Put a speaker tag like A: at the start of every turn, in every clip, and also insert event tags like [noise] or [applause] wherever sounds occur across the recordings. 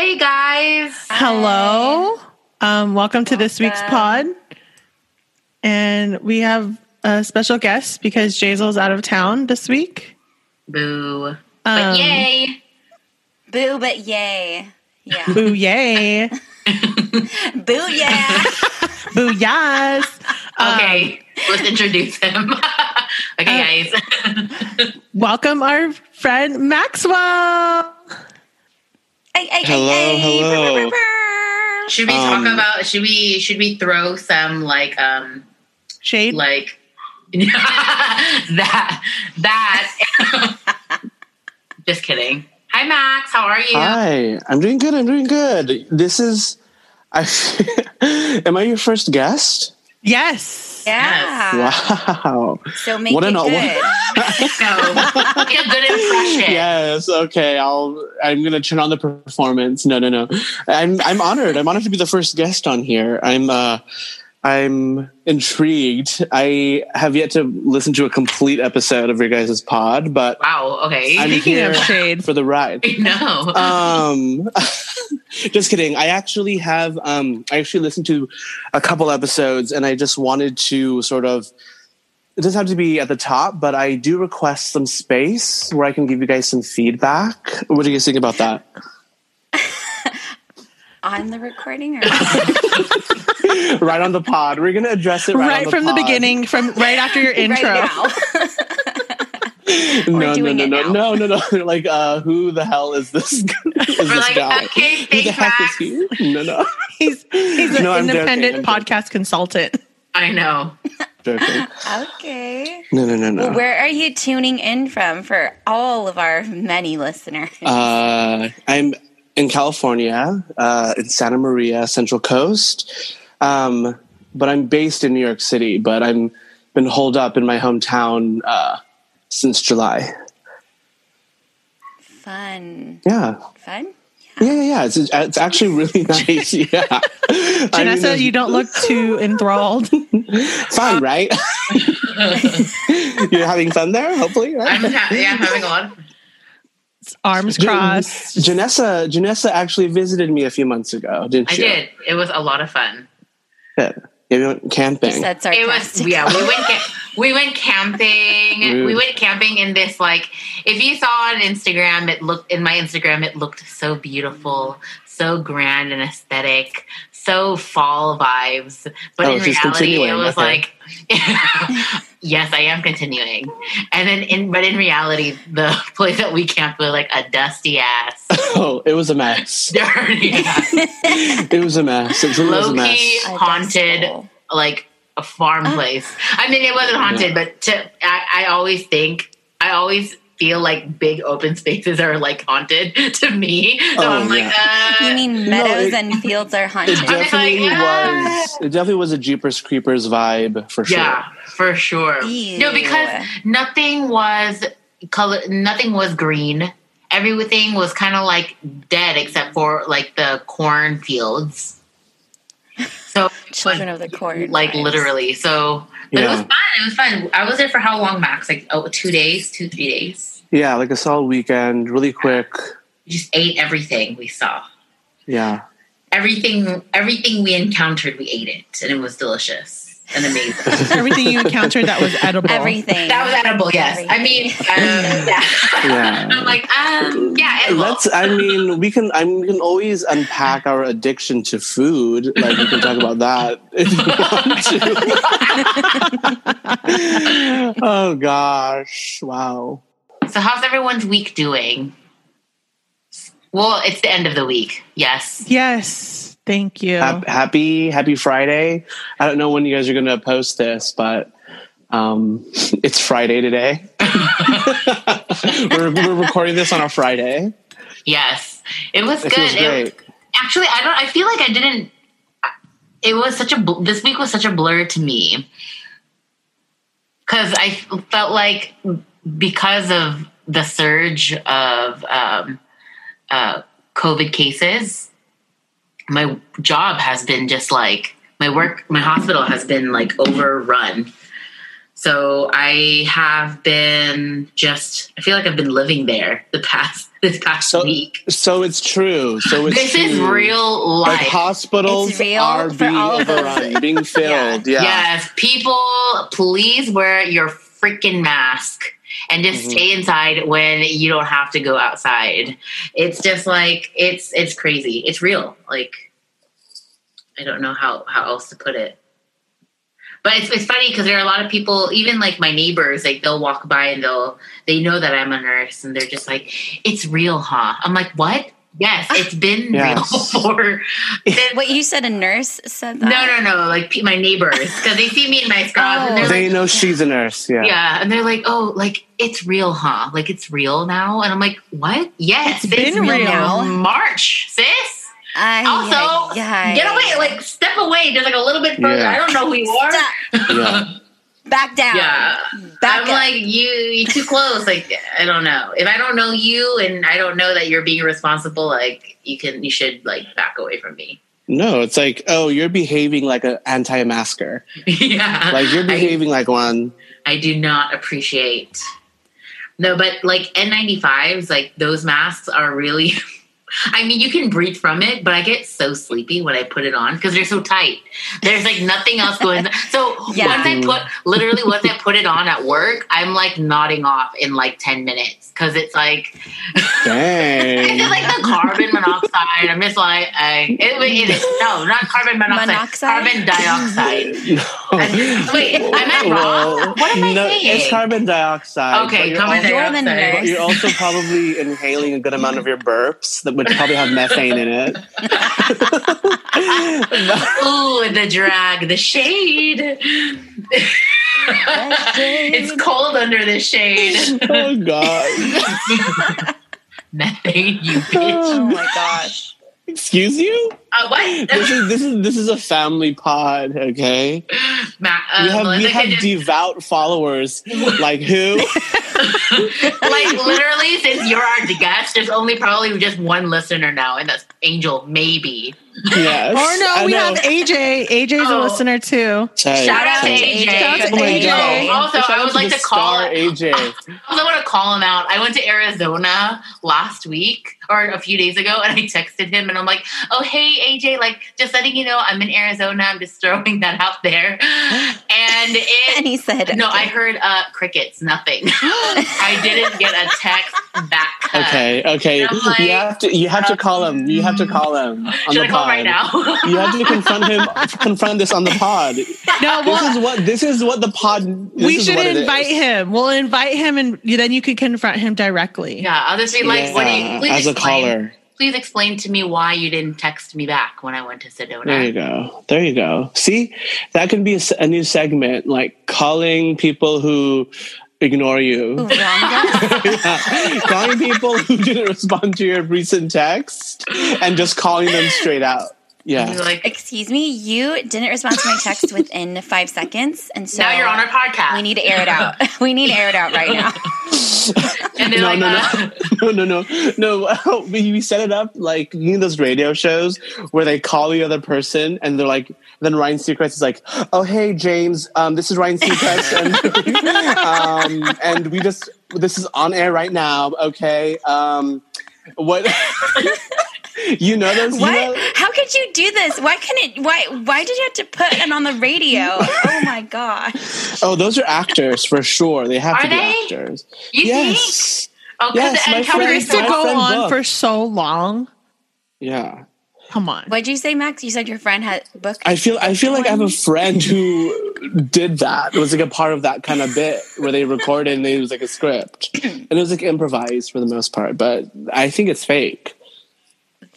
A: Hi, guys.
B: Hello. Um, welcome to this week's pod. And we have a special guest because Jazel's out of town this week.
A: Boo.
B: Um,
A: but yay.
C: Boo, but yay. Yeah. [laughs]
B: Boo yay. [laughs]
C: Boo, yeah. [laughs]
B: Boo yes.
A: Okay, let's introduce him. okay, guys.
B: Welcome our friend Maxwell.
C: Ay, ay,
D: Hello,
C: ay, ay.
D: hello.
C: Brr, brr, brr.
A: should we
D: Um,
A: talk about? Should we? Should we throw some like um
B: Shade.
A: like [laughs] that that? Just kidding. Hi, Max. How are you?
D: Hi, I'm doing good. I'm doing good. This is. I, [laughs] am I your first guest?
B: yes.
C: Yeah.
D: Wow.
C: So make
D: What
C: it
D: an-
C: good. [laughs]
A: No, make a good impression.
D: Yes. Okay. I'll. I'm gonna turn on the performance. No, no, no. I'm. I'm honored. I'm honored to be the first guest on here. I'm. uh I'm intrigued. I have yet to listen to a complete episode of your guys' pod, but
A: Wow. Okay.
D: I'm [laughs]
B: Speaking
D: here
B: of shade,
D: for the ride.
A: no.
D: um [laughs] just kidding. I actually have um i actually listened to a couple episodes and i just wanted to sort of it doesn't have to be at the top but i do request some space where i can give you guys some feedback. What do you guys think about that? [laughs]
C: On the recording or [laughs]
D: right on the pod. We're gonna address it right,
B: right,
D: on
B: from the beginning, from right after your [laughs] intro.
C: right now.
D: no no no no no no no like uh who the hell is this [laughs] [laughs] is
A: We're
D: this
A: like,
D: guy
A: okay,
D: who the
A: thanks,
D: heck is he no no [laughs]
B: He's he's an
D: No, I'm joking,
B: independent podcast consultant.
A: I know.
D: joking
C: okay.
D: no no no no
C: Where are you tuning in from for all of our many listeners?
D: Uh, I'm in California, uh, in Santa Maria, Central Coast. Um, but I'm based in New York City, but I'm been holed up in my hometown uh, since July.
C: Fun.
D: Yeah.
C: Fun?
D: Yeah, yeah, yeah. It's, it's actually really nice. [laughs] [laughs] Yeah. I mean,
B: Janessa, you don't look too enthralled. [laughs]
D: fun, right? You're having fun there, hopefully, right?
A: I'm ha- yeah, I'm having a lot. Of-
B: Arms crossed.
D: Janessa, Janessa actually visited me a few months ago, didn't she?
A: I
D: you?
A: did. It was a lot of fun.
D: Yeah, we went camping.
C: That's
A: It
C: sarcastic.
A: was yeah. We went ca- we went camping.
D: Rude.
A: We went camping in this like if you saw on Instagram, it looked in my Instagram. It looked so beautiful, so grand and aesthetic, so fall vibes. But
D: Oh,
A: in
D: she's
A: reality, it was
D: okay.
A: like. [laughs] yes, I am continuing, and then in but in reality, the [laughs] place that we camped was like a dusty ass, [laughs]
D: oh, it was a mess.
A: dirty ass,
D: It was a mess. It was a
A: low
D: mess.
A: key haunted like a farm place. I mean, it wasn't haunted, but to, I, I always think, I always feel like big open spaces are like haunted [laughs] to me. So
D: Oh,
A: I'm like, uh,
C: You mean
D: No,
C: meadows
D: it-
C: and fields are haunted?
A: I'm
D: definitely
A: like, ah.
D: was. It definitely was a Jeepers Creepers vibe for sure.
A: yeah, for sure.
C: Ew.
A: No, because nothing was color, nothing was green. Everything was kind of like dead except for like the cornfields. So
C: Children of the corn.
A: like
C: vibes.
A: literally. So, but it was fun. It was fun. I was there for how long, Max? Like oh, two days, two three days.
D: Yeah, like a solid weekend, really quick.
A: We just ate everything we saw.
D: Yeah.
A: Everything, everything we encountered, we ate it, and it was delicious and amazing. [laughs]
B: Everything you encountered that was edible.
C: Everything.
A: that was edible. Yes, I mean, uh, yeah.
D: Yeah.
A: I'm like, um, yeah, edible.
D: Let's. I mean, we can. I mean, we can always unpack our addiction to food. Like we can talk about that [laughs] if you want to. [laughs] oh gosh! Wow.
A: so, how's everyone's week doing? Well, it's the end of the week. Yes.
B: Yes. Thank you.
D: Happy Happy Friday. I don't know when you guys are going to post this, but um, [laughs] it's Friday today. [laughs] we're, we're recording this on a Friday.
A: Yes, it was
D: It
A: good.
D: feels
A: It-
D: great.
A: actually, I don't. I feel like I didn't. It was such a. bl- This week was such a blur to me because I felt like because of the surge of um, uh, COVID cases, my job has been just like my work. My hospital has been like overrun. So I have been just. I feel like I've been living there the past [laughs] this past
D: So-
A: week.
D: So it's true. So it's
A: This is
D: true.
A: real
D: Like
A: life.
D: hospitals
C: It's real
D: are
C: for
D: being
C: all of us.
D: overrun, being [laughs] filled. Yeah.
A: Yes, people, please wear your freaking mask and just
D: Mhm.
A: stay inside when you don't have to go outside. It's just like it's it's crazy. It's real. Like I don't know how how else to put it. But it's, it's funny because there are a lot of people, even like my neighbors, like they'll walk by and they'll they know that I'm a nurse and they're just like, "It's real, huh?" I'm like, "What?" Yes, it's been
D: Yes.
A: real [laughs] for [laughs]
C: What you said a nurse said that?
A: no, no, no. Like my neighbors, because they see me in my scrubs, and they're oh.
D: They
A: like,
D: know she's a nurse. Yeah.
A: yeah, and they're like, oh, like it's real, huh? Like it's real now, and I'm like, what? Yes,
B: It's been
A: real
B: real.
A: now. March, sis.
C: Ay,
A: Also,
C: ay, ay.
A: get away, like step away, just like a little bit further.
D: Yeah.
A: I don't know who you are.
C: Stop. [laughs]
D: Yeah.
C: Back down.
A: Yeah,
C: Back
A: I'm
C: up.
A: like you. You too close. Like I don't know. If I don't know you, and I don't know that you're being responsible, like you can, you should like back away from me.
D: No, it's like, oh, you're behaving like an anti-masker. [laughs]
A: yeah,
D: Like you're
A: I-
D: behaving like one.
A: I do not appreciate. No, but like N95s, like those masks are really. [laughs] I mean, you can breathe from it, but I get so sleepy when I put it on because they're so tight. There's like nothing else going. So
C: Yeah.
A: once I put, literally, once I put it on at work, I'm like nodding off in like ten minutes because it's like [laughs] it's
D: Dang.
A: just like the carbon monoxide. I'm just like, I, it, it is no, not carbon monoxide,
C: Monoxide?
A: carbon dioxide. [laughs]
D: No.
A: Wait, am I wrong?
D: Well,
A: what am I
D: no,
A: saying?
D: It's carbon dioxide.
A: Okay,
D: but you're
A: carbon
D: also-
C: You're
A: dioxide.
D: But you're also probably inhaling a good amount of your burps that would probably have methane in it.
A: Ooh, [laughs] the drag, the shade. it's cold under the shade.
D: oh god. [laughs]
A: Methane, you bitch.
C: Oh my gosh.
D: Excuse you?
A: Uh, what?
D: This is this is this is a family pod, okay?
A: Ma- uh,
D: We have we have
A: just-
D: devout followers. Like who? [laughs]
A: like literally, since you're our guest, there's only probably just one listener now, and that's Angel, maybe.
D: Yes.
B: Or no,
D: I
B: we
D: know.
B: have AJ. AJ's a
A: Oh.
B: listener too.
D: Tight,
C: Shout out to
D: tight.
C: AJ.
B: Shout out to AJ.
D: God.
A: Also,
D: Shout
A: I
D: out
A: would like to call-
D: AJ. [laughs]
A: I also want to call him out. I went to Arizona last week or a few days ago, and I texted him, and I'm like, "Oh, hey AJ, like just letting you know, I'm in Arizona. I'm just throwing that out there." And [laughs]
C: And he said,
A: no, I heard uh, crickets, nothing. [laughs] I didn't get a text back.
D: Okay, okay.
A: Like,
D: you have to you have to call him. You have to call him on
A: Should
D: the
A: I call
D: pod.
A: Right now?
D: You have to confront him. [laughs] Confront this on the pod.
B: No,
D: This is what this is what the pod. This
B: we
D: is
B: should
D: what
B: invite
D: is.
B: him. We'll invite him, and then you could confront him directly.
A: yeah, I'll just be like, "What do you?"
D: Yeah,
A: Please
D: as a
A: explain.
D: caller.
A: Please explain to me why you didn't text me back when I went to Sedona.
D: There you go. There you go. See, that can be a new segment, like calling people who ignore you. Yeah. [laughs] calling people who didn't respond to your recent text and just calling them straight out.
A: You're
D: Yeah.
A: like,
C: Excuse me, you didn't respond to my text within [laughs] five seconds, and so
A: now you're on our podcast.
C: we need to air it out. [laughs] we need to air it out right now. [laughs]
A: and
D: No,
A: like,
D: no,
A: uh,
D: no, no, no, no. We, we set it up like you know those radio shows where they call the other person and they're like, then Ryan Seacrest is like, "Oh, hey James, um, this is Ryan Seacrest, and um, and we just this is on air right now. Okay, um, what? [laughs] you know those? You
C: What?
D: know,
C: How could you do this? Why couldn't? Why? Why did you have to put it on the radio? [laughs] Oh my god.
D: oh, those are actors for sure. They have
A: Are
D: to be
A: they?
D: actors.
A: you think?
D: yes.
A: Oh, because
D: Yes,
A: and
D: my
A: Kelly
B: For
D: friend-
B: this to go on
D: booked.
B: for so long,
D: Yeah.
B: come on.
C: What'd you say, Max? You said your friend had booked.
D: I feel I feel like I have a friend who [laughs] did that. It was like a part of that kind of bit where they recorded and it was like a script. [clears throat] And it was like improvised for the most part, but I think it's fake.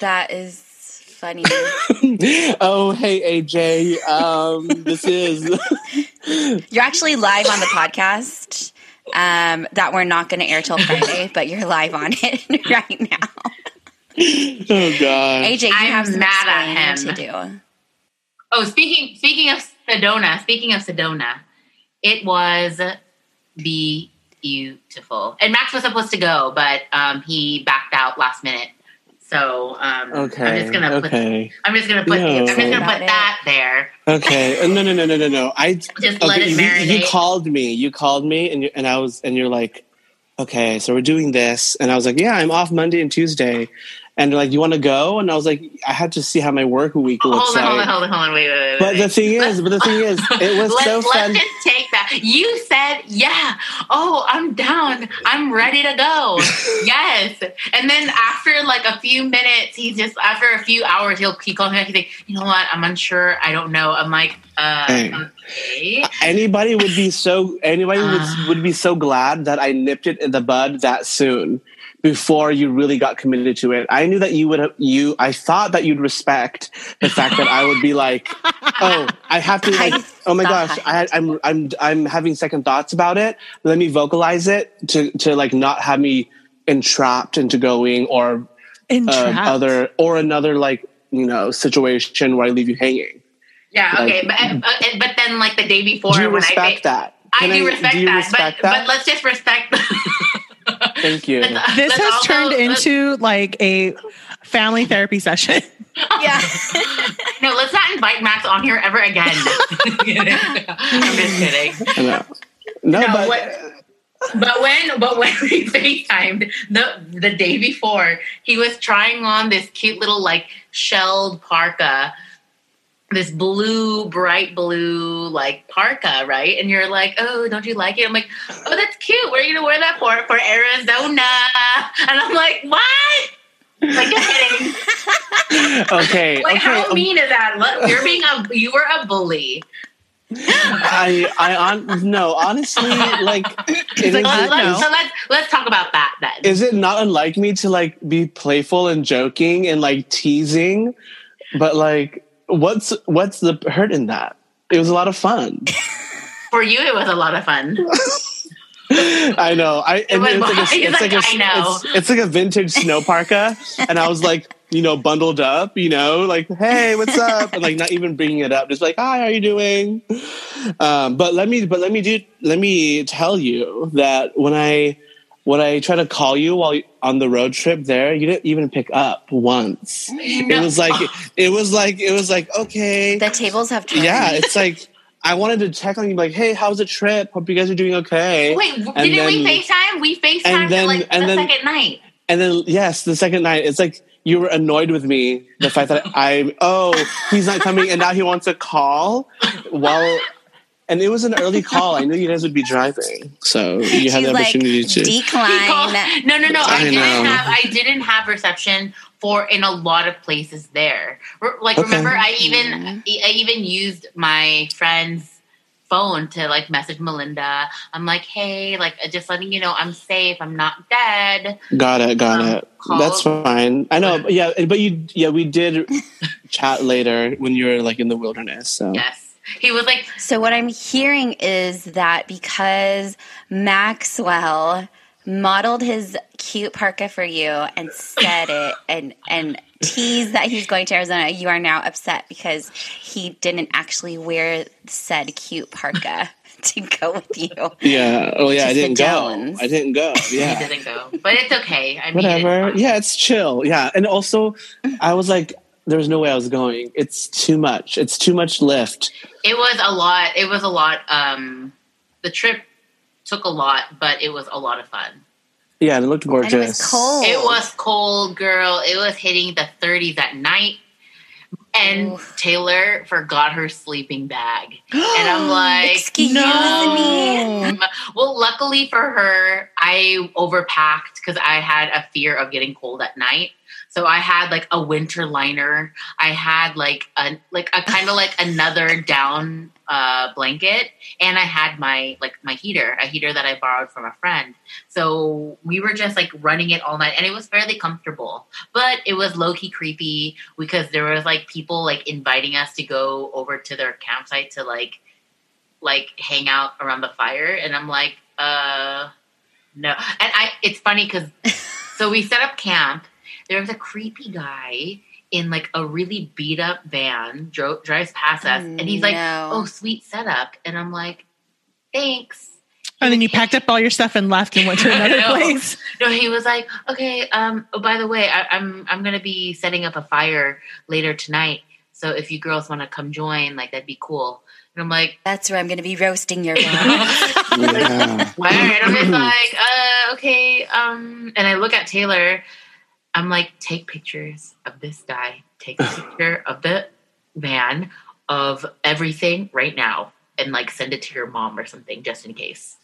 C: That is funny. [laughs]
D: oh, hey AJ, um, this is [laughs]
C: You're actually live on the podcast. Um, that we're not going to air till Friday, [laughs] but you're live on it right now.
D: oh god.
C: AJ, you
A: I'm
C: have some
A: mad at
C: explaining
A: him.
C: to do.
A: Oh, speaking speaking of Sedona, speaking of Sedona, it was beautiful. And Max was supposed to go, but um, he backed out last minute. So um,
D: Okay.
A: I'm just gonna put.
D: okay.
A: I'm just gonna put.
D: No.
A: I'm just gonna
C: About
A: put
C: it.
A: that there.
D: Okay. Uh, No, no, no, no, no, no. I [laughs]
A: Just let
D: okay.
A: it
D: You,
A: marinate.
D: you called me. You called me, and you, and I was, and you're like, okay, so we're doing this, and I was like, yeah, I'm off Monday and Tuesday, and you're like, you want to go? And I was like, I had to see how my work week looks
A: hold on,
D: like.
A: hold on, hold on, hold on. Wait, wait, wait.
D: But
A: wait.
D: the thing is, but the thing is, it [laughs] was
A: let's,
D: so
A: let's
D: fun.
A: just take that. You said, yeah. Oh, I'm down. I'm ready to go. [laughs] yes. And then after like a few minutes, he just after a few hours, he'll he calls me back. He's like, you know what? I'm unsure. I don't know. I'm like, uh, okay.
D: Anybody would be so. Anybody would would be so glad that I nipped it in the bud that soon. Before you really got committed to it, I knew that you would. have You, I thought that you'd respect the fact that I would be like, [laughs] "Oh, I have to." Like, oh my gosh,
C: thought.
D: I, I'm, I'm, I'm having second thoughts about it. Let me vocalize it to, to like not have me entrapped into going or uh, other or another like you know situation where I leave you hanging.
A: Yeah.
D: Like-
A: Okay. But but then like the day before,
D: Do you
A: when I
D: respect that?
A: I
D: Can
A: do respect
D: do you
A: that,
D: respect
A: but
D: that?
A: but let's just respect. [laughs]
D: Thank you.
A: Let's-
B: this has
A: also-
B: turned
A: let's-
B: into like a family therapy session.
C: Yeah. [laughs]
A: No, let's not invite Max on here ever again. [laughs] I'm just kidding.
D: I know. No,
A: No,
D: but
A: what- But when but when we [laughs] FaceTimed the the day before, he was trying on this cute little like shelled parka, this blue, bright blue like parka, right? And you're like, oh, don't you like it? I'm like, oh, that's cute. Where are you gonna wear that for? For Arizona? [laughs] And I'm like, what? Like just kidding. [laughs]
D: okay,
A: Like
D: okay.
A: how
D: um,
A: mean is that? Look, You're being a you were a bully.
D: I, I, on, no, honestly, like, [laughs] it
B: like,
D: is-
B: "Uh,
A: let's, so let's let's talk about that then.
D: is it not unlike me to like be playful and joking and like teasing? But like, what's what's the hurt in that? It was a lot of fun. [laughs]
A: For you, it was a lot of fun. [laughs]
D: I know. I and [laughs]
A: was
D: it's like a, it's like a,
A: I know.
D: It's, it's like a vintage snow parka, and I was like, you know, bundled up, you know, like, hey, what's up, and like not even bringing it up, just like, hi, how are you doing? Um, but let me, but let me do, let me tell you that when I when I try to call you while you- on the road trip there, you didn't even pick up once. It was like, it was like, it was like, okay,
C: The tables have turned.
D: yeah, it's like. I wanted to check on you, like, hey, how's the trip? Hope you guys are doing okay.
A: Wait, didn't
D: And
A: we
D: then-
A: FaceTime? We FaceTimed
D: and then-
A: like
D: and
A: the
D: then-
A: second night.
D: And then yes, the second night, it's like you were annoyed with me. The fact that I oh he's not coming, and now he wants a call. While and it was an early [laughs] call. I knew you guys would be driving, so you
C: She's
D: had the
C: like,
D: opportunity to.
A: He
C: decline.
A: no, no, no. I,
D: I
A: didn't
D: know.
A: have. I didn't have reception for in a lot of places there. Like,
D: Okay.
A: remember, I even I even used my friend's phone to like message Melinda. I'm like, hey, like just letting you know I'm safe. I'm not dead.
D: got it, got
A: Um,
D: it.
A: called-
D: That's fine. I know, but yeah, but you yeah we did chat later when you were like in the wilderness. So
A: Yes. He was like,
C: So what I'm hearing is that because Maxwell modeled his cute parka for you and said it [laughs] and and teased that he was going to Arizona, you are now upset because he didn't actually wear said cute parka [laughs] to go with you.
D: yeah, oh yeah, I didn't go.
C: Jones.
D: I didn't go. [laughs]
A: he
D: Yeah.
A: didn't go, but it's okay. I mean,
D: whatever.
A: it's
D: yeah, it's chill. Yeah, and also, I was like, there's no way I was going. It's too much. It's too much lift.
A: It was a lot. It was a lot. Um, the trip took a lot, but it was a lot of fun.
D: Yeah, it looked gorgeous.
C: And it was cold.
A: It was cold, girl. It was hitting the 30s at night. And
C: Oof.
A: Taylor forgot her sleeping bag. [gasps] And I'm like,
C: Excuse
B: No.
C: me.
A: Well, luckily for her, I overpacked because I had a fear of getting cold at night. So I had like a winter liner. I had like a like a kind of like another down uh, blanket, and I had my like my heater, a heater that I borrowed from a friend. So we were just like running it all night, and it was fairly comfortable. But it was low key creepy because there was like people like inviting us to go over to their campsite to like like hang out around the fire and i'm like uh no and i it's funny because [laughs] so we set up camp there was a creepy guy in like a really beat up van dro- drives past us and he's like
C: No.
A: oh sweet setup and i'm like thanks
B: And then you packed up all your stuff and left and went to [laughs] another
A: No.
B: place.
A: No, he was like, okay. Um. Oh, by the way, I, I'm I'm gonna be setting up a fire later tonight. So if you girls want to come join, like that'd be cool. And I'm like,
C: That's where I'm going to be roasting your [laughs] mom. [laughs]
D: Yeah.
A: Why? And I'm just like, uh, okay. Um, and I look at Taylor. I'm like, take pictures of this guy. Take a [laughs] picture of the van of everything right now, and like send it to your mom or something, just in case.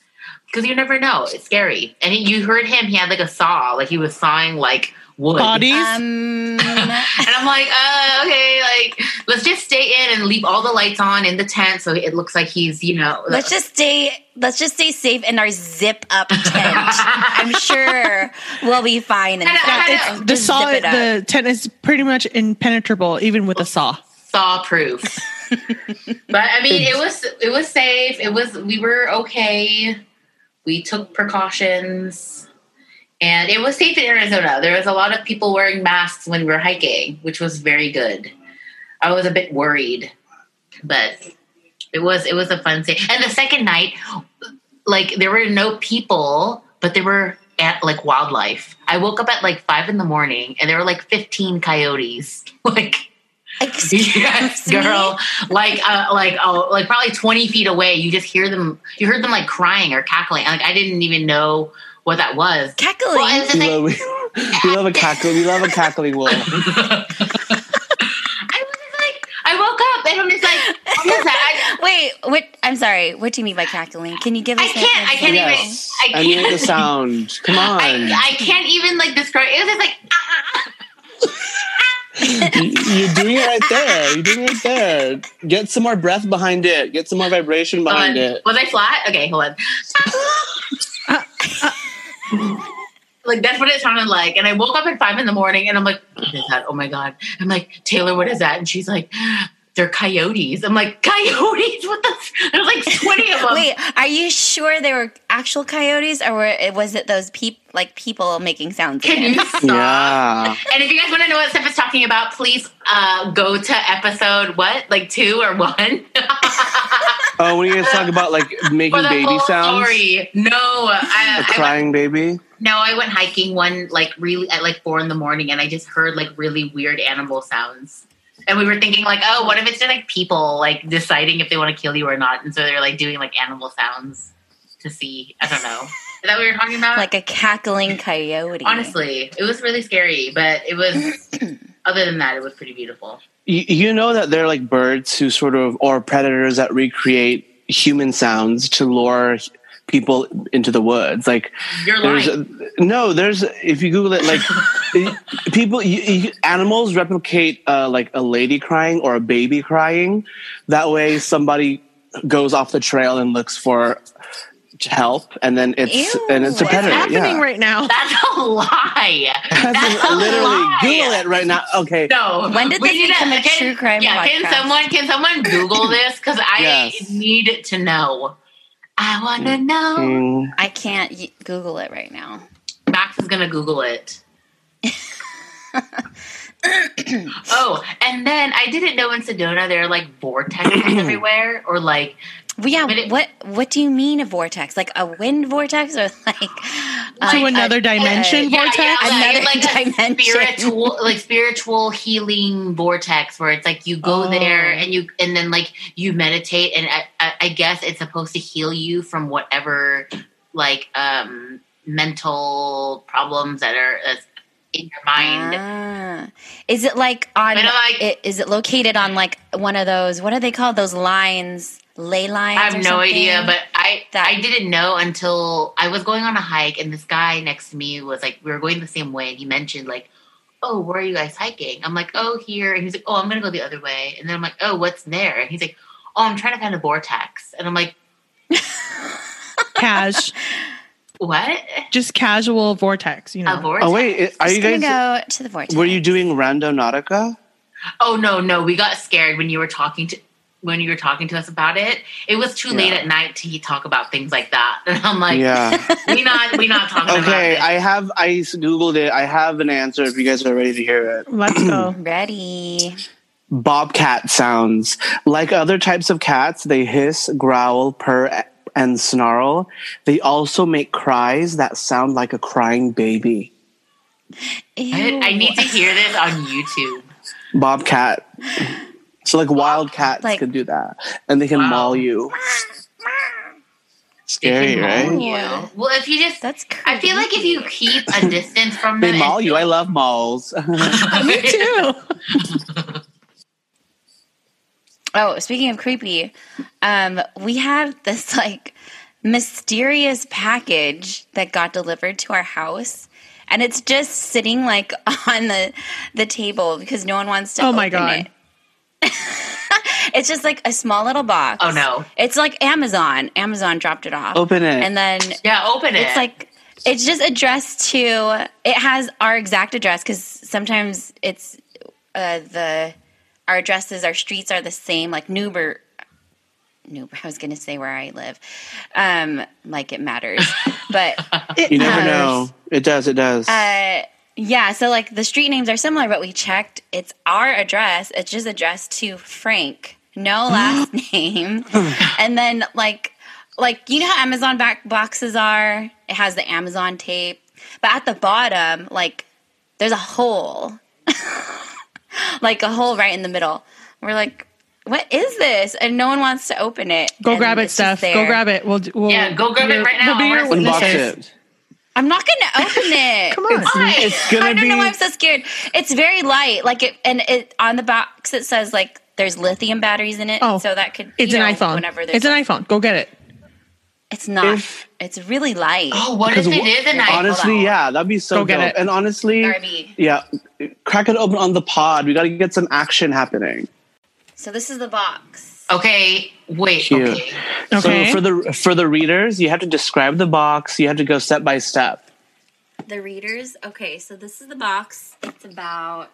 A: Because you never know. It's scary. And he, you heard him. He had like a saw, like he was sawing like wood.
B: Bodies.
C: um,
A: And I'm like, uh, okay, like let's just stay in and leave all the lights on in the tent, so it looks like he's, you know,
C: let's just stay. Let's just stay safe in our zip up [laughs] tent. I'm sure we'll be fine. And
A: And I-
B: Yeah, it's, the saw,
C: it
B: the tent is pretty much impenetrable, even with a saw.
A: saw proof. [laughs] but I mean, it was it was safe. It was we were okay. We took precautions, and it was safe in Arizona. There was a lot of people wearing masks when we were hiking, which was very good. I was a bit worried, but it was it was a fun day. And the second night, like there were no people, but there were at, like wildlife. I woke up at like five in the morning, and there were like fifteen coyotes. [laughs] Like
C: Excuse [laughs]
A: yes,
C: me?
A: girl. Like, uh, like, oh, like probably twenty feet away. You just hear them. You heard them like crying or cackling. Like I didn't even know what that was.
C: Cackling.
A: Well, it's
D: We love, we, we [laughs] love a cackle. We love a cackling wolf. [laughs]
A: I was just like, I woke up and I'm just like, what is that? [laughs]
C: Wait, what? I'm sorry. What do you mean by cackling? Can you give us?
A: I can't-
C: an
A: I can't even-
C: example?
D: Yes.
A: I
D: I need
A: can't-
D: the sound. Come on.
A: I, I can't even like describe. It was just like, ah,
D: You- You're doing it right there. You're doing it right there. Get some more breath behind it. Get some more vibration behind it.
A: Was I flat? Okay, hold on. Like that's what it sounded like. And I woke up at five in the morning and I'm like, what is that? Oh my God. I'm like, Taylor, what is that? And she's like, they're coyotes. I'm like, coyotes? What the? F-? There's like 20 of them.
C: Wait, are you sure they were actual coyotes, or were, was it those peop like people making sounds?
A: Can
C: again?
A: you [laughs] stop?
D: Yeah.
A: And if you guys want to know what Steph is talking about, please uh, go to episode what, like two or one, [laughs]
D: Oh, when you guys talk about like making
A: for the
D: baby
A: full
D: sounds,
A: story. No, I,
D: a
A: I went
D: crying baby.
A: No, I went hiking one like really at like four in the morning, and I just heard like really weird animal sounds. And we were thinking like, oh, what if it's just like people like deciding if they want to kill you or not? And so they're like doing like animal sounds to see. I don't know. Is that what we were talking about?
C: like a cackling coyote.
A: honestly, it was really scary, but it was. [clears throat] other than that, it was pretty beautiful.
D: You, you know that they're like birds who sort of, or predators that recreate human sounds to lure people into the woods. Like
A: You're
D: there's
A: lying.
D: no, there's if you Google it, like [laughs] people, you, you, animals replicate uh, like a lady crying or a baby crying. That way, somebody goes off the trail and looks for help, and then it's
C: Ew.
D: and it's a predator.
B: What's happening
D: yeah.
B: right now.
A: That's a lie.
D: That's
A: That's a
D: literally
A: lie.
D: Google it right now. Okay.
A: No.
C: When did
A: We
C: this
A: need
C: become a
A: can-
C: true crime
A: Yeah, can someone can someone Google [coughs] this? Because I
D: Yes.
A: need to know. I want to know.
D: Mm,
C: I can't y- Google it right now.
A: Max is gonna Google it. [laughs] oh, and then I didn't know in Sedona there are like vortexes [clears throat] everywhere, or like
C: Well, yeah,
A: But it-
C: what what do you mean a vortex? Like a wind vortex, or [laughs] like
B: to
C: uh,
B: another
C: a-
B: dimension
A: Yeah,
B: vortex?
A: yeah,
C: Another
A: like, like
C: dimension.
A: spiritual, like spiritual healing vortex, where it's like you go
B: Oh.
A: there and you, and then like you meditate, and I, I, I guess it's supposed to heal you from whatever like um mental problems that are uh, in your mind.
C: Ah. Is it like on?
A: Like-
C: i- is it located on like one of those? What are they called? Those lines, ley lines.
A: I have
C: or
A: no idea, but I
C: That-
A: I didn't know until I was going on a hike, and this guy next to me was like, we were going the same way, and he mentioned like, "Oh, where are you guys hiking?" I'm like, "Oh, here," and he's like, "Oh, I'm gonna go the other way," and then I'm like, "Oh, what's there?" And he's like, "Oh, I'm trying to find a vortex," and I'm like, [laughs]
B: Cash,
A: "What?
B: just casual vortex. You
A: A
B: know,
A: vortex?"
D: Oh wait, are
C: Just
D: you
C: gonna
D: guys?
C: go to the vortex?
D: Were you doing Randonautica?
A: Oh no, no, we got scared when you were talking to when you were talking to us about it. It was too late at night to talk about things like that, [laughs] and I'm like,
D: Yeah. [laughs]
A: we not we not talking about
D: Okay,
A: it.
D: I have. I googled it. I have an answer. If you guys are ready to hear it. [clears throat]
B: let's go. [clears throat]
C: ready?
D: Bobcat sounds. Like other types of cats, they hiss, growl, purr, and snarl, they also make cries that sound like a crying baby.
A: I, I need to hear this on YouTube.
D: Bobcat. So like wild cats
C: Like-
D: can do that, and they can
A: Wow.
D: maul you. Scary,
A: They can
D: right?
A: maul you. Well, if you just,
C: That's
A: I feel like if you keep a distance from them,
D: They maul you. I love malls. [laughs] [laughs]
B: Me too. [laughs]
C: Oh, speaking of creepy, um, we have this like mysterious package that got delivered to our house, and it's just sitting like on the the table because no one wants to.
B: Oh my God.
C: It. [laughs] it's just like a small little box.
A: Oh, no.
C: It's like Amazon. Amazon dropped it off.
D: Open it.
C: and then
A: Yeah, open it.
C: it's like it's just addressed to. It has our exact address because sometimes it's uh, the our addresses, our streets are the same. Like Newbert, Newbert. I was going to say where I live, um, like it matters, [laughs] but
D: you never
C: Um,
D: know. It does. It does.
C: uh, yeah. So like the street names are similar, but we checked. It's our address. It's just addressed to Frank, no [gasps] last name, and then like like you know how Amazon back boxes are. It has the Amazon tape, but at the bottom, like there's a hole, [laughs] like a hole right in the middle. We're like. What is this? And no one wants to open it.
B: Go
C: And
B: grab it,
C: it's
B: Steph. Go grab it. We'll, we'll
A: Yeah, go grab it right now.
B: We'll be your
A: I wanna see
D: Unbox
B: witnesses.
D: It.
C: I'm not going to open it. [laughs]
B: Come on.
A: Why?
D: It's gonna
C: I don't
D: be.
C: know why I'm so scared. It's very light, like it, and it on the box it says like there's lithium batteries in it,
B: Oh,
C: so that could
B: It's an
C: know,
B: iPhone.
C: Whenever there's
B: It's an iPhone. Go get it.
C: It's not.
D: If-
C: it's really light.
A: oh, what if
D: Because
A: it is a night?
D: honestly, yeah, that'd be so
B: Go get
D: dope.
B: it.
D: And honestly,
C: Darby.
D: yeah, crack it open on the pod. We got to get some action happening.
C: So this is the box.
A: Okay, wait.
D: Cute.
A: Okay.
B: Okay.
D: So for the for the readers, you have to describe the box. You have to go step by step.
C: The readers. Okay, so this is the box. It's about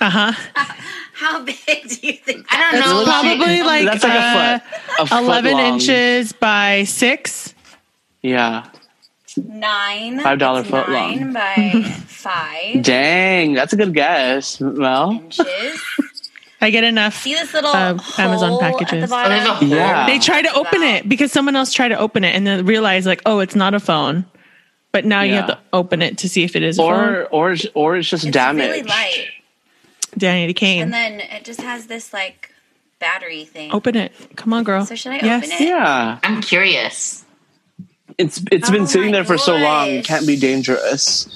B: Uh huh. [laughs]
C: how big do you think?
A: I don't
D: That's
A: know.
B: Probably like,
D: That's like
B: uh,
D: a foot. A
B: 11
D: long.
B: inches by six.
D: Yeah.
C: Nine.
D: $5
C: It's
D: foot
C: nine
D: long.
C: by [laughs] five
D: Dang, that's a good guess. Well,
C: inches.
B: I get enough.
C: See this little
B: Uh, Amazon packages.
C: the
A: Oh, there's a
C: bottom?
A: hole.
D: Yeah.
B: They try to open it because someone else tried to open it and then realize like, oh, it's not a phone. But now you have to open it to see if it is a phone.
D: or or or it's just
C: It's
D: damaged.
C: really light.
B: Danny Kane.
C: And then it just has this like battery thing.
B: open it. Come on, girl.
C: So should I
B: yes.
C: open it?
D: Yeah,
A: I'm curious.
D: it's it's
C: Oh
D: been sitting there for so long. It can't be dangerous.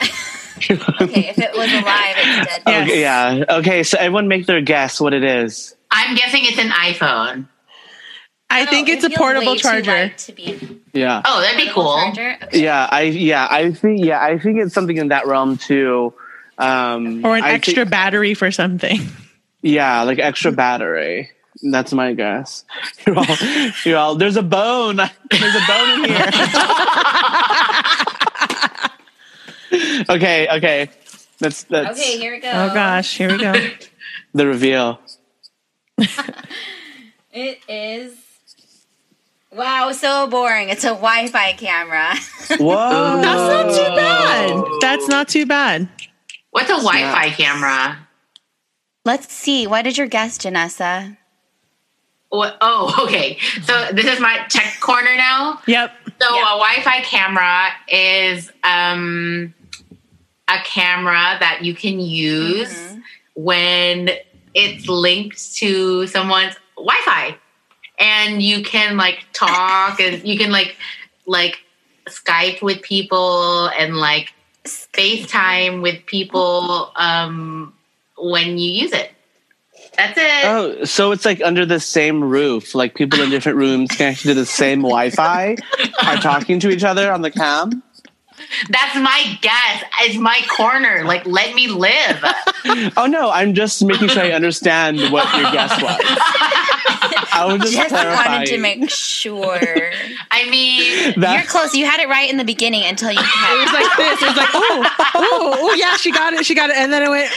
D: [laughs]
C: Okay, if it was alive, it's dead. [laughs]
B: Yes.
D: Okay, yeah. Okay, so everyone make their guess what it is.
A: I'm guessing it's an iPhone.
B: I
C: don't
B: think it's a portable charger.
C: to be
D: Yeah.
A: Oh, that'd be cool.
C: Okay.
D: Yeah, I yeah, I think yeah, I think it's something in that realm too. Um
B: Or an
D: I
B: extra
D: think-
B: battery for something.
D: yeah, like extra battery. That's my guess. [laughs] You're all, you're all. There's a bone. [laughs] There's a bone in here. [laughs] okay, okay. That's that's
C: Okay, here we go.
B: Oh gosh, here we go. [laughs]
D: the reveal. [laughs]
C: It is. Wow, so boring. It's a Wi-Fi camera.
D: Whoa,
B: That's not too bad. That's not too bad.
A: What's a Wi-Fi camera?
C: Let's see. What did your guess, Janessa?
A: What? Oh, okay. So this is my tech corner now.
B: Yep.
A: So
C: Yeah.
A: a Wi-Fi camera is um, a camera that you can use
C: Mm-hmm.
A: when it's linked to someone's Wi-Fi, and you can like talk and you can like like Skype with people and like FaceTime with people um, when you use it. That's it.
D: Oh, so it's like under the same roof, like people in different rooms connected to the same Wi-Fi are talking to each other on the cam.
A: That's my guess. It's my corner. Like, let me live. [laughs]
D: Oh no, I'm just making sure I understand what your guess was. [laughs] I was just,
C: Just
D: clarifying.
C: wanted to make sure.
A: I mean,
D: That-
C: You're close. You had it right in the beginning until you [laughs]
B: It was like this. It was like, oh, oh, oh, yeah, she got it. She got it. And then it went,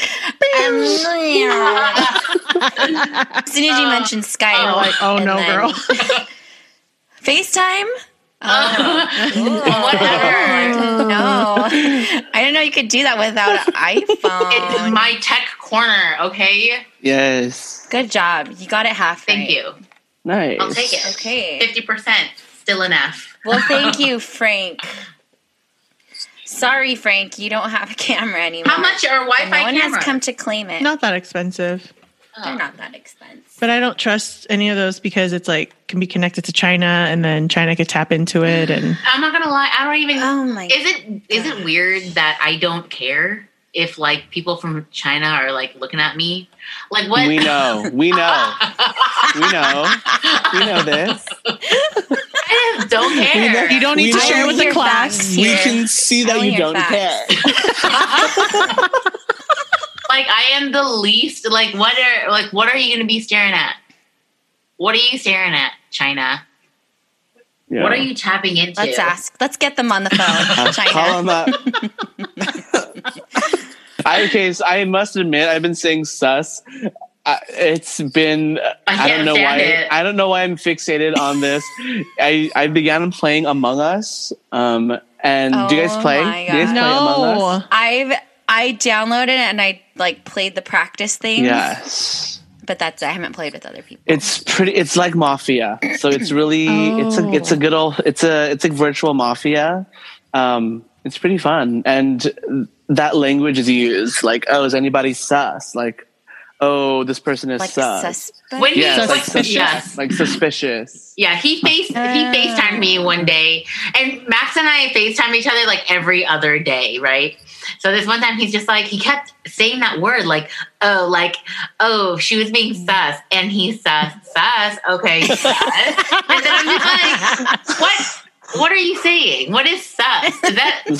C: as soon as you uh, mentioned Skype,
A: Oh,
B: like, oh no,
C: then-
B: girl.
C: FaceTime.
A: Oh, [laughs] whatever. [laughs]
C: No, I didn't know you could do that without an [laughs]
A: It's
C: iPhone.
A: my tech corner, okay?
D: yes.
C: Good job. You got it half right.
A: Thank you.
D: Nice.
A: I'll take it.
C: Okay.
A: Fifty percent, still enough.
C: Well, thank you, Frank. Sorry, Frank, you don't have a camera anymore.
A: How much are Wi-Fi
C: No one
A: cameras?
C: has come to claim it.
B: Not that expensive.
C: They're oh. not that expensive.
B: But I don't trust any of those because it's like can be connected to China and then China could tap into it and [sighs]
A: I'm not gonna lie. I don't even.
C: Oh my!
A: Is it is it weird that I don't care if like people from China are like looking at me? Like what?
D: We know. We know. [laughs] we know. We know this.
A: I just don't care.
B: you don't need
D: We
B: to share with the class.
D: We can see that you don't
C: facts.
D: care. [laughs]
A: like I am the least. Like what are like what are you gonna be staring at? What are you staring at, China?
D: Yeah.
A: What are you tapping into?
C: Let's ask. Let's get them on the phone. [laughs] China.
D: Call him up. I, okay, so I must admit, I've been saying sus. I, it's been
A: I
D: I, don't know why
A: it.
D: I don't know why I'm fixated on this. I I began playing Among Us. Um, and do you guys
C: Oh
D: play? Do you guys play Among Us?
C: I've I downloaded it and I like played the practice things.
D: Yes.
C: But that's I haven't played with other people.
D: It's pretty. It's like mafia. So it's [clears throat] really. It's a. It's a good old. It's a. It's a virtual mafia. Um, it's pretty fun, and that language is used. Like, oh, is anybody sus? Like, oh, this person is
C: like
D: sus.
C: suspect.
A: When you
D: Yeah, like
B: Suspicious.
A: yes.
D: like suspicious.
A: Yeah, he face he FaceTimed me one day, and Max and I FaceTime each other like every other day, right? So this one time he's just like he kept saying that word like oh like oh she was being mm. sus. And he sus sus? Okay [laughs] sus? And then I'm just like what what are you saying what is sus is that [laughs]
D: Sus.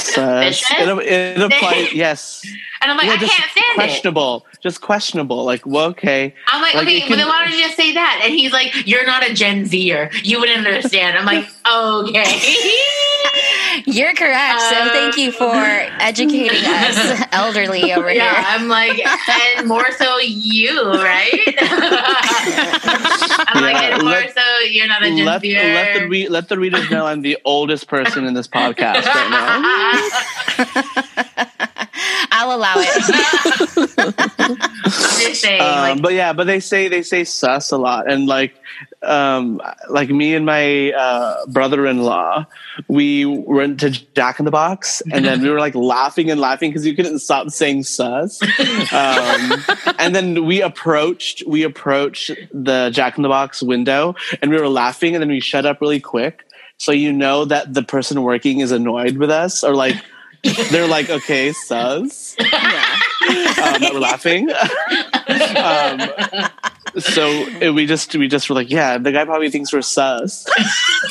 A: suspicious
D: It, it applies. [laughs] Yes.
A: and I'm like
D: Yeah,
A: I can't stand it
D: questionable. Just questionable. Like, well, okay.
A: I'm like,
D: Like,
A: okay,
D: it
A: well then why don't you just say that? And he's like, you're not a Gen Zer. You wouldn't understand. I'm like, [laughs] okay.
C: You're correct. so
A: Um,
C: thank you for educating us, elderly over
A: yeah,
C: here.
A: I'm like, and more so you, right? I'm like,
D: Yeah,
A: and
D: let-
A: so you're not a Gen
D: Let,
A: Zer.
D: let the re- let the readers know I'm the oldest person in this podcast right now. [laughs] [laughs]
C: I'll allow it. [laughs]
A: I'm just saying,
D: um,
A: like,
D: but yeah, but they say they say sus a lot, and like, um, like me and my uh, brother-in-law, we went to Jack in the Box, and then we were like laughing and laughing because you couldn't stop saying sus. Um, and then we approached we approached the Jack in the Box window, and we were laughing, and then we shut up really quick, so you know that the person working is annoyed with us, or like. [laughs] They're like, okay, sus.
C: Yeah.
D: Um, we're laughing. [laughs] um, so we just we just were like, yeah, the guy probably thinks we're sus.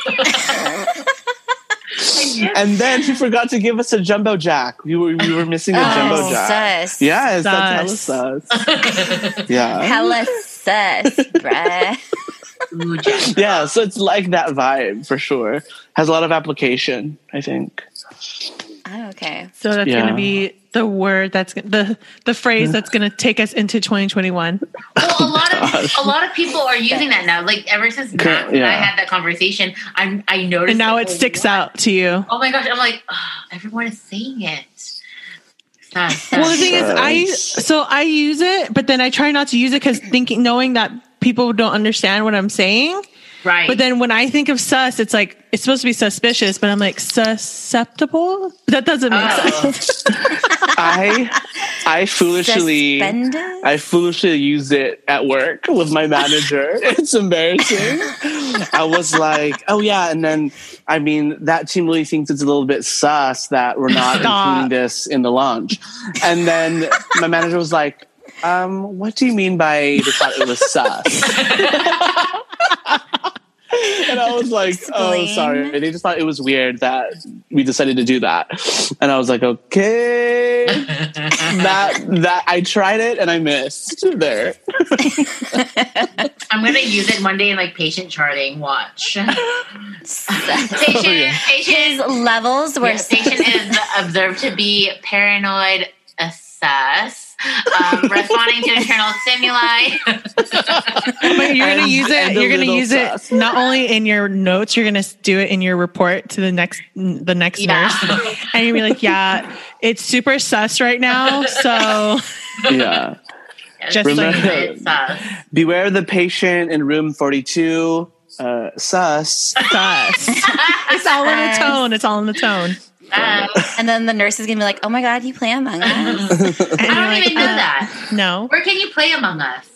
D: [laughs] and then he forgot to give us a jumbo jack. We were we were missing a jumbo
C: Oh,
D: jack.
C: sus.
D: Yes, that's
B: Sus.
D: hella sus. Yeah,
C: Hella sus, bruh.
D: yeah. So it's like that vibe for sure. Has a lot of application. I think.
C: Oh, okay.
B: So that's
D: Yeah.
B: going to be the word that's the the phrase that's going to take us into 2021.
A: Well, a lot of [laughs] a lot of people are using that now. Like ever since Matt and I had that conversation, I'm I noticed,
B: And now it sticks
A: lot.
B: out to you.
A: Oh my gosh! I'm like, oh, everyone is saying it. Sus,
B: Well, the
A: sus.
B: thing is, I so I use it, but then I try not to use it because thinking, knowing that people don't understand what I'm saying.
A: Right?
B: But then when I think of sus, it's like it's supposed to be suspicious, but I'm like susceptible. That doesn't make
A: Oh.
B: sense.
D: I I foolishly.
C: Suspended?
D: I foolishly use it at work with my manager. [laughs] It's embarrassing. I was like, oh yeah, and then I mean that team really thinks it's a little bit sus that we're not [laughs]
B: Stop.
D: including this in the lunch. And then my manager was like, um, what do you mean by they thought it was sus? [laughs] and I was like, oh
C: Explain.
D: sorry. They just thought it was weird that we decided to do that. And I was like, okay. that that I tried it and I missed there.
A: I'm gonna use it one day in like patient charting. Watch. [laughs]
C: Sus.
A: Oh, patient,
D: yeah.
A: patient,
C: His levels where
A: yeah, patient is [laughs] observed to be paranoid, sus, um, responding to internal stimuli.
B: But you're gonna use it. You're gonna use
D: sus.
B: it not only in your notes. You're gonna do it in your report to the next the next
A: Yeah.
B: nurse, and you're be like, "Yeah, it's super sus right now." So [laughs]
D: Yeah.
B: Just so
D: Remember-
B: you know.
D: Beware the patient in room 42. Uh, sus.
B: Sus. [laughs] it's all in the tone. It's all in the tone.
A: Um, [laughs]
C: And then the nurse is gonna be like, "Oh my god, you play Among Us." [laughs]
A: I don't [laughs]
B: like,
A: even know
B: uh,
A: that.
B: No,
A: Where can you play Among Us?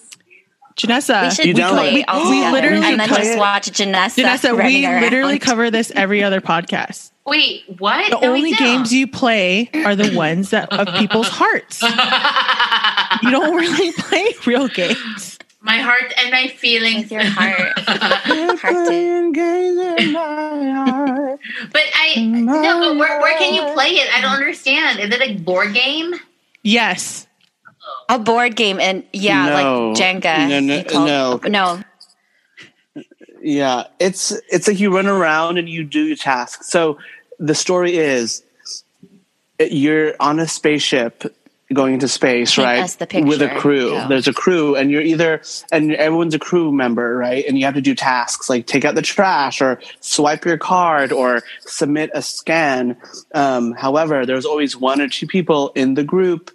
B: Janessa.
C: We should
D: You download
C: play
D: it.
C: all
B: We literally
C: and then just
D: it.
C: watch Janessa.
B: Janessa, we
C: running around.
B: literally cover this every other podcast.
A: Wait, what?
B: The
A: No,
B: only games you play are the ones that of people's hearts. You don't really play real games.
A: My heart and my feelings.
C: with your heart. Heart to-
D: Playing games in my heart.
A: But I no, but where, where can you play it? I don't understand. Is it a board game?
B: Yes.
C: a board game and yeah,
D: No.
C: like Jenga.
D: No, no,
C: you call-
D: no.
C: no.
D: Yeah, it's it's like you run around and you do your tasks. So the story is you're on a spaceship going into space,
C: Paint
D: right?
C: us the
D: With a crew.
C: Yeah.
D: There's a crew, and you're either and everyone's a crew member, right? And you have to do tasks like take out the trash or swipe your card or submit a scan. Um, however, there's always one or two people in the group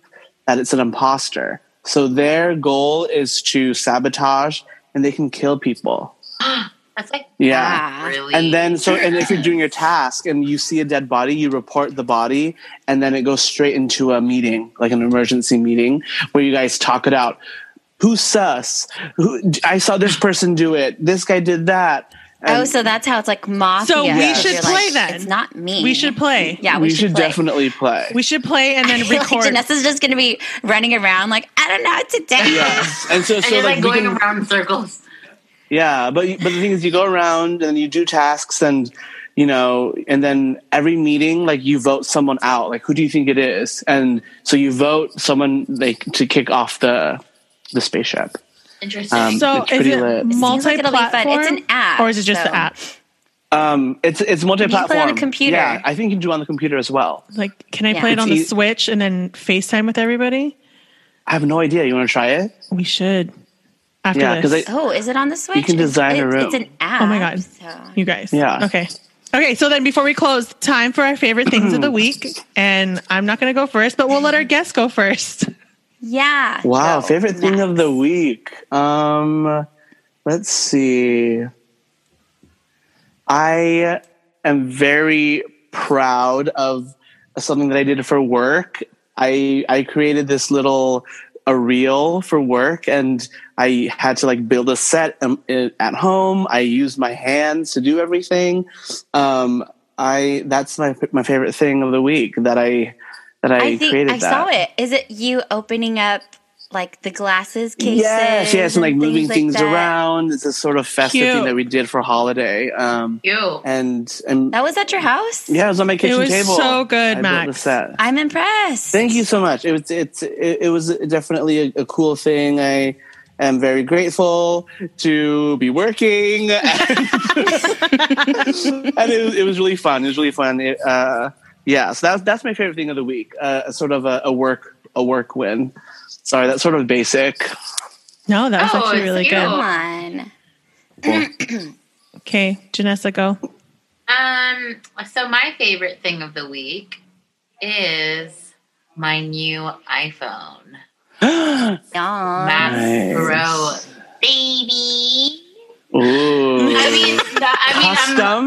D: that it's an imposter. So their goal is to sabotage, and they can kill people. [gasps] [gasps]
A: That's like
D: Yeah.
C: Ah.
A: really.
D: And then, so, and if you're doing your task and you see a dead body, you report the body, and then it goes straight into a meeting, like an emergency meeting, where you guys talk it out. Who's sus? Who, I saw this person do it. This guy did that.
C: oh, so that's how it's like mafia.
B: So we
C: You're
B: should
C: like,
B: play then.
C: It's not me.
B: We should play.
C: Yeah,
D: we,
C: we,
D: should,
C: play.
D: definitely play.
B: We should play and then [laughs]
C: I feel
B: record.
C: Like Janessa's just gonna be running around like I don't know what to do.
D: yes. And so,
A: and
D: so
A: you're
D: like,
A: like going
D: can-
A: around in circles.
D: Yeah, but but the thing is, you go around and you do tasks, and you know, and then every meeting, like you vote someone out. Like, who do you think it is? And so you vote someone like to kick off the the spaceship.
A: Interesting.
D: Um,
B: so
D: it's
B: is it
D: lit.
C: Seems like it'll
B: multi-platform?
C: It's an app,
B: or is it just
C: so-
B: the app?
D: Um, it's it's multi-platform.
C: You play on a computer.
D: Yeah, I think you can do it on the computer as well.
B: Like, can I
C: Yeah.
B: play it
D: It's
B: on the
D: e-
B: Switch and then FaceTime with everybody?
D: I have no idea. You want to try it?
B: We should. After
D: Yeah, 'cause
B: this,
D: I-
C: Oh, is it on the Switch?
D: You can design a
C: it's,
D: room.
C: It's an app.
B: Oh my God.
C: So.
B: you guys.
D: Yeah.
B: Okay. Okay. So then, before we close, time for our favorite things of the [clears throat] week, and I'm not going to go first, but we'll let our guests go first.
C: Yeah.
D: Wow,
C: Go,
D: favorite thing of the week. Um, let's see. I am very proud of something that I did for work. I I created this little a reel for work, and I had to like build a set um, at home. I used my hands to do everything. Um, I that's my my favorite thing of the week that I that I,
C: I think
D: created.
C: I
D: that.
C: saw it. Is it you opening up like the glasses cases?
D: Yes, yes, and like moving
C: like
D: things
C: that?
D: around. It's a sort of festive
B: Cute.
D: thing that we did for holiday. Um,
A: you.
D: and and
C: That was at your house.
D: yeah, it was on my kitchen
B: was
D: table.
B: so good,
D: I
B: Max.
D: Built the set.
C: I'm impressed.
D: Thank you so much. It was it's it, it was definitely a, a cool thing. I am very grateful to be working, [laughs] and, it, was, it was really fun. It was really fun. It, uh, yeah, so that's that's my favorite thing of the week. Uh, sort of a, a work a work win. Sorry, that's sort of basic.
B: No, that was
A: Oh,
B: actually really
A: cute.
B: Good.
C: on. [clears throat]
B: Okay, Janessa, go.
A: Um. So my favorite thing of the week is my new iPhone. [gasps]
C: Aw.
A: Max
D: Nice.
A: Baby.
D: Ooh,
A: I mean, that, I mean, I'm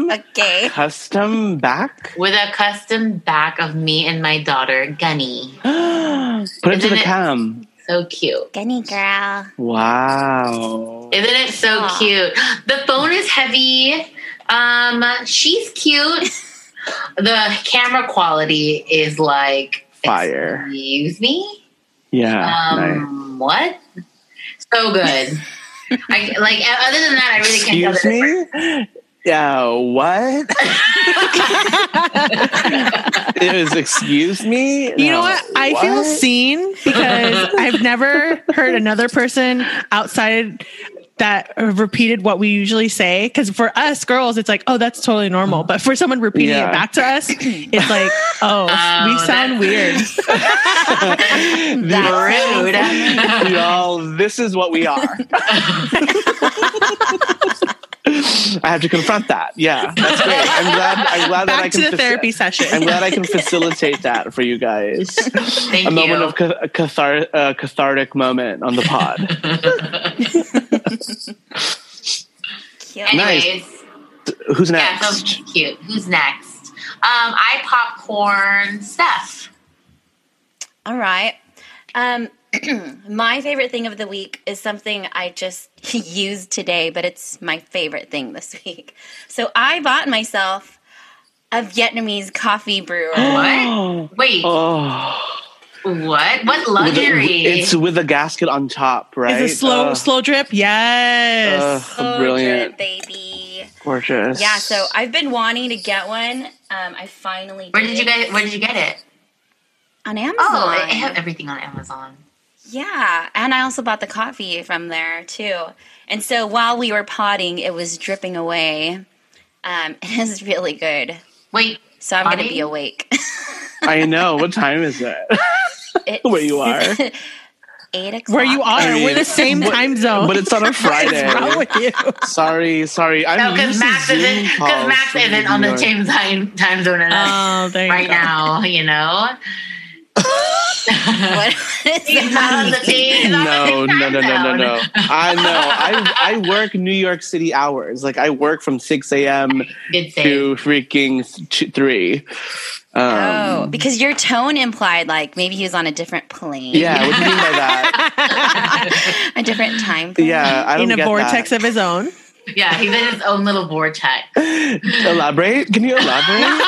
D: custom
C: Okay.
D: custom back.
A: with a custom back of me and my daughter Gunny. [gasps]
D: Put it to the cam.
A: So cute.
C: Gunny girl.
D: Wow.
A: Isn't it so
C: Aw.
A: cute? The phone is heavy. Um, she's cute. [laughs] the camera quality is like
D: Fire.
A: Excuse me.
D: Yeah. nice.
A: Um, what? So good. [laughs] I like. Other than that, I really can't tell the
D: Excuse
A: difference.
D: me? Yeah, what? [laughs] it was excuse me?
B: You know
D: No,
B: what? I feel seen because [laughs] I've never heard another person outside that have repeated what we usually say. Because for us girls, it's like, oh, that's totally normal. But for someone repeating
D: Yeah.
B: it back to us, it's like, oh, [coughs]
A: Oh,
B: we oh, sound
A: that's-
B: weird. [laughs]
C: That's
A: Rude. [laughs]
D: Y'all, this is what we are. [laughs] I I have to confront that. Yeah, that's great. I'm glad. I'm glad that I
B: Back
D: can.
B: to the
D: faci-
B: therapy session.
D: I'm glad I can facilitate that for you guys. [laughs]
A: Thank
D: a
A: you.
D: moment of ca- a cathar- uh, cathartic moment on the pod.
C: Cute. [laughs]
D: Nice.
A: Anyways,
D: Who's
A: yeah,
D: next?
A: so cute. Who's next? Um, I popcorn Steph.
C: All right. Um, [clears throat] my favorite thing of the week is something I just [laughs] used today, but it's my favorite thing this [laughs] week. So I bought myself a Vietnamese coffee brewer. [gasps]
A: What? Wait,
D: Oh,
A: what? What
D: With a-
A: luxury?
D: it's with a gasket on top, right?
B: Is a slow
D: Uh,
B: slow drip? Yes.
D: uh,
C: Oh,
D: brilliant,
C: good, baby.
D: gorgeous.
C: Yeah, so I've been wanting to get one. Um, I finally
A: where did you guys? Where did you get it?
C: on Amazon?
A: Oh, I have everything on Amazon.
C: Yeah, and I also bought the coffee from there too. And so while we were potting, it was dripping away. Um, [laughs] it is really good.
A: Wait,
C: So I'm going to be awake.
D: I know. What [laughs] time is it?
C: It's [laughs]
D: Where you are.
C: Eight o'clock.
B: Where you are?
D: I mean,
B: We're the same
D: but-
B: time zone.
D: but it's on a Friday.
B: is wrong with you?
D: Sorry, sorry. I'm
A: no, because
D: used
A: Max isn't because
D: calls
A: Max isn't on the same time time zone as us
B: Oh, there you
A: right
B: go.
A: now. You know,
C: What [laughs] is
A: he's not on the
C: that?
A: same. he's not on
D: No, no, no, no, no, no. I know. I I work New York City hours. Like I work from six a.m. To freaking th- three. Um,
C: Oh, because your tone implied like maybe he was on a different plane.
D: Yeah, what do you mean by that? [laughs]
C: a different time. Plane.
D: Yeah, I don't
B: In a
D: get
B: vortex
D: that.
B: of his own.
A: Yeah, he's in his own little vortex. [laughs]
D: Elaborate? Can you elaborate?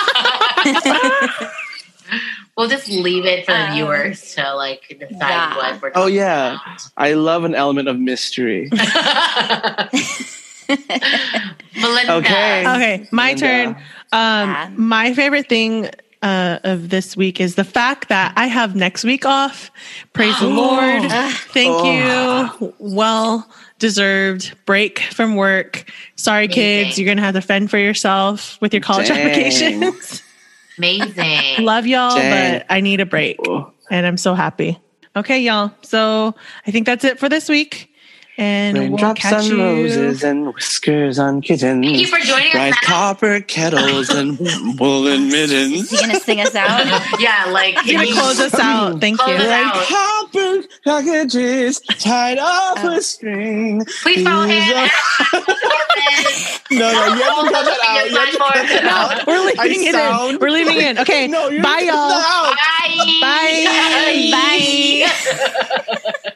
A: We'll just leave it for the
C: Um,
A: viewers to like decide
C: yeah.
A: what we're talking about.
D: Oh
A: talking
D: yeah, I love an element of mystery.
A: about. [laughs] [laughs] Melinda.
D: Okay.
B: Okay, my
D: Linda.
B: turn. Um,
C: Yeah.
B: my favorite thing uh, of this week is the fact that I have next week off. Praise the [gasps] Lord. Thank
D: Oh.
B: you. Well deserved break from work. Sorry, kids, you're gonna have to fend for yourself with your college
D: Dang.
B: applications. [laughs]
A: Amazing.
B: Love y'all,
D: Dang.
B: but I need a break, and I'm so happy. Okay, y'all. So I think that's it for this week, and we'll
D: Raindrops
B: catch
D: on
B: you.
D: roses and whiskers on kittens.
A: Thank you for joining us.
D: Bright
A: Matt.
D: copper kettles and [laughs] woolen mittens.
C: Is he gonna sing us out? [laughs]
A: Yeah, like
B: You're gonna close us [laughs] out. Thank
A: Close
B: you.
A: us out.
D: Copper packages tied up oh. with string.
A: Please follow
D: These
A: him.
D: are- No, no, you have to cut that out. You have to cut that out.
B: We're leaving
D: I
B: it in. We're leaving it in. Okay.
D: No, you're
B: Bye, y'all.
D: out.
A: Bye.
B: Bye.
C: Bye.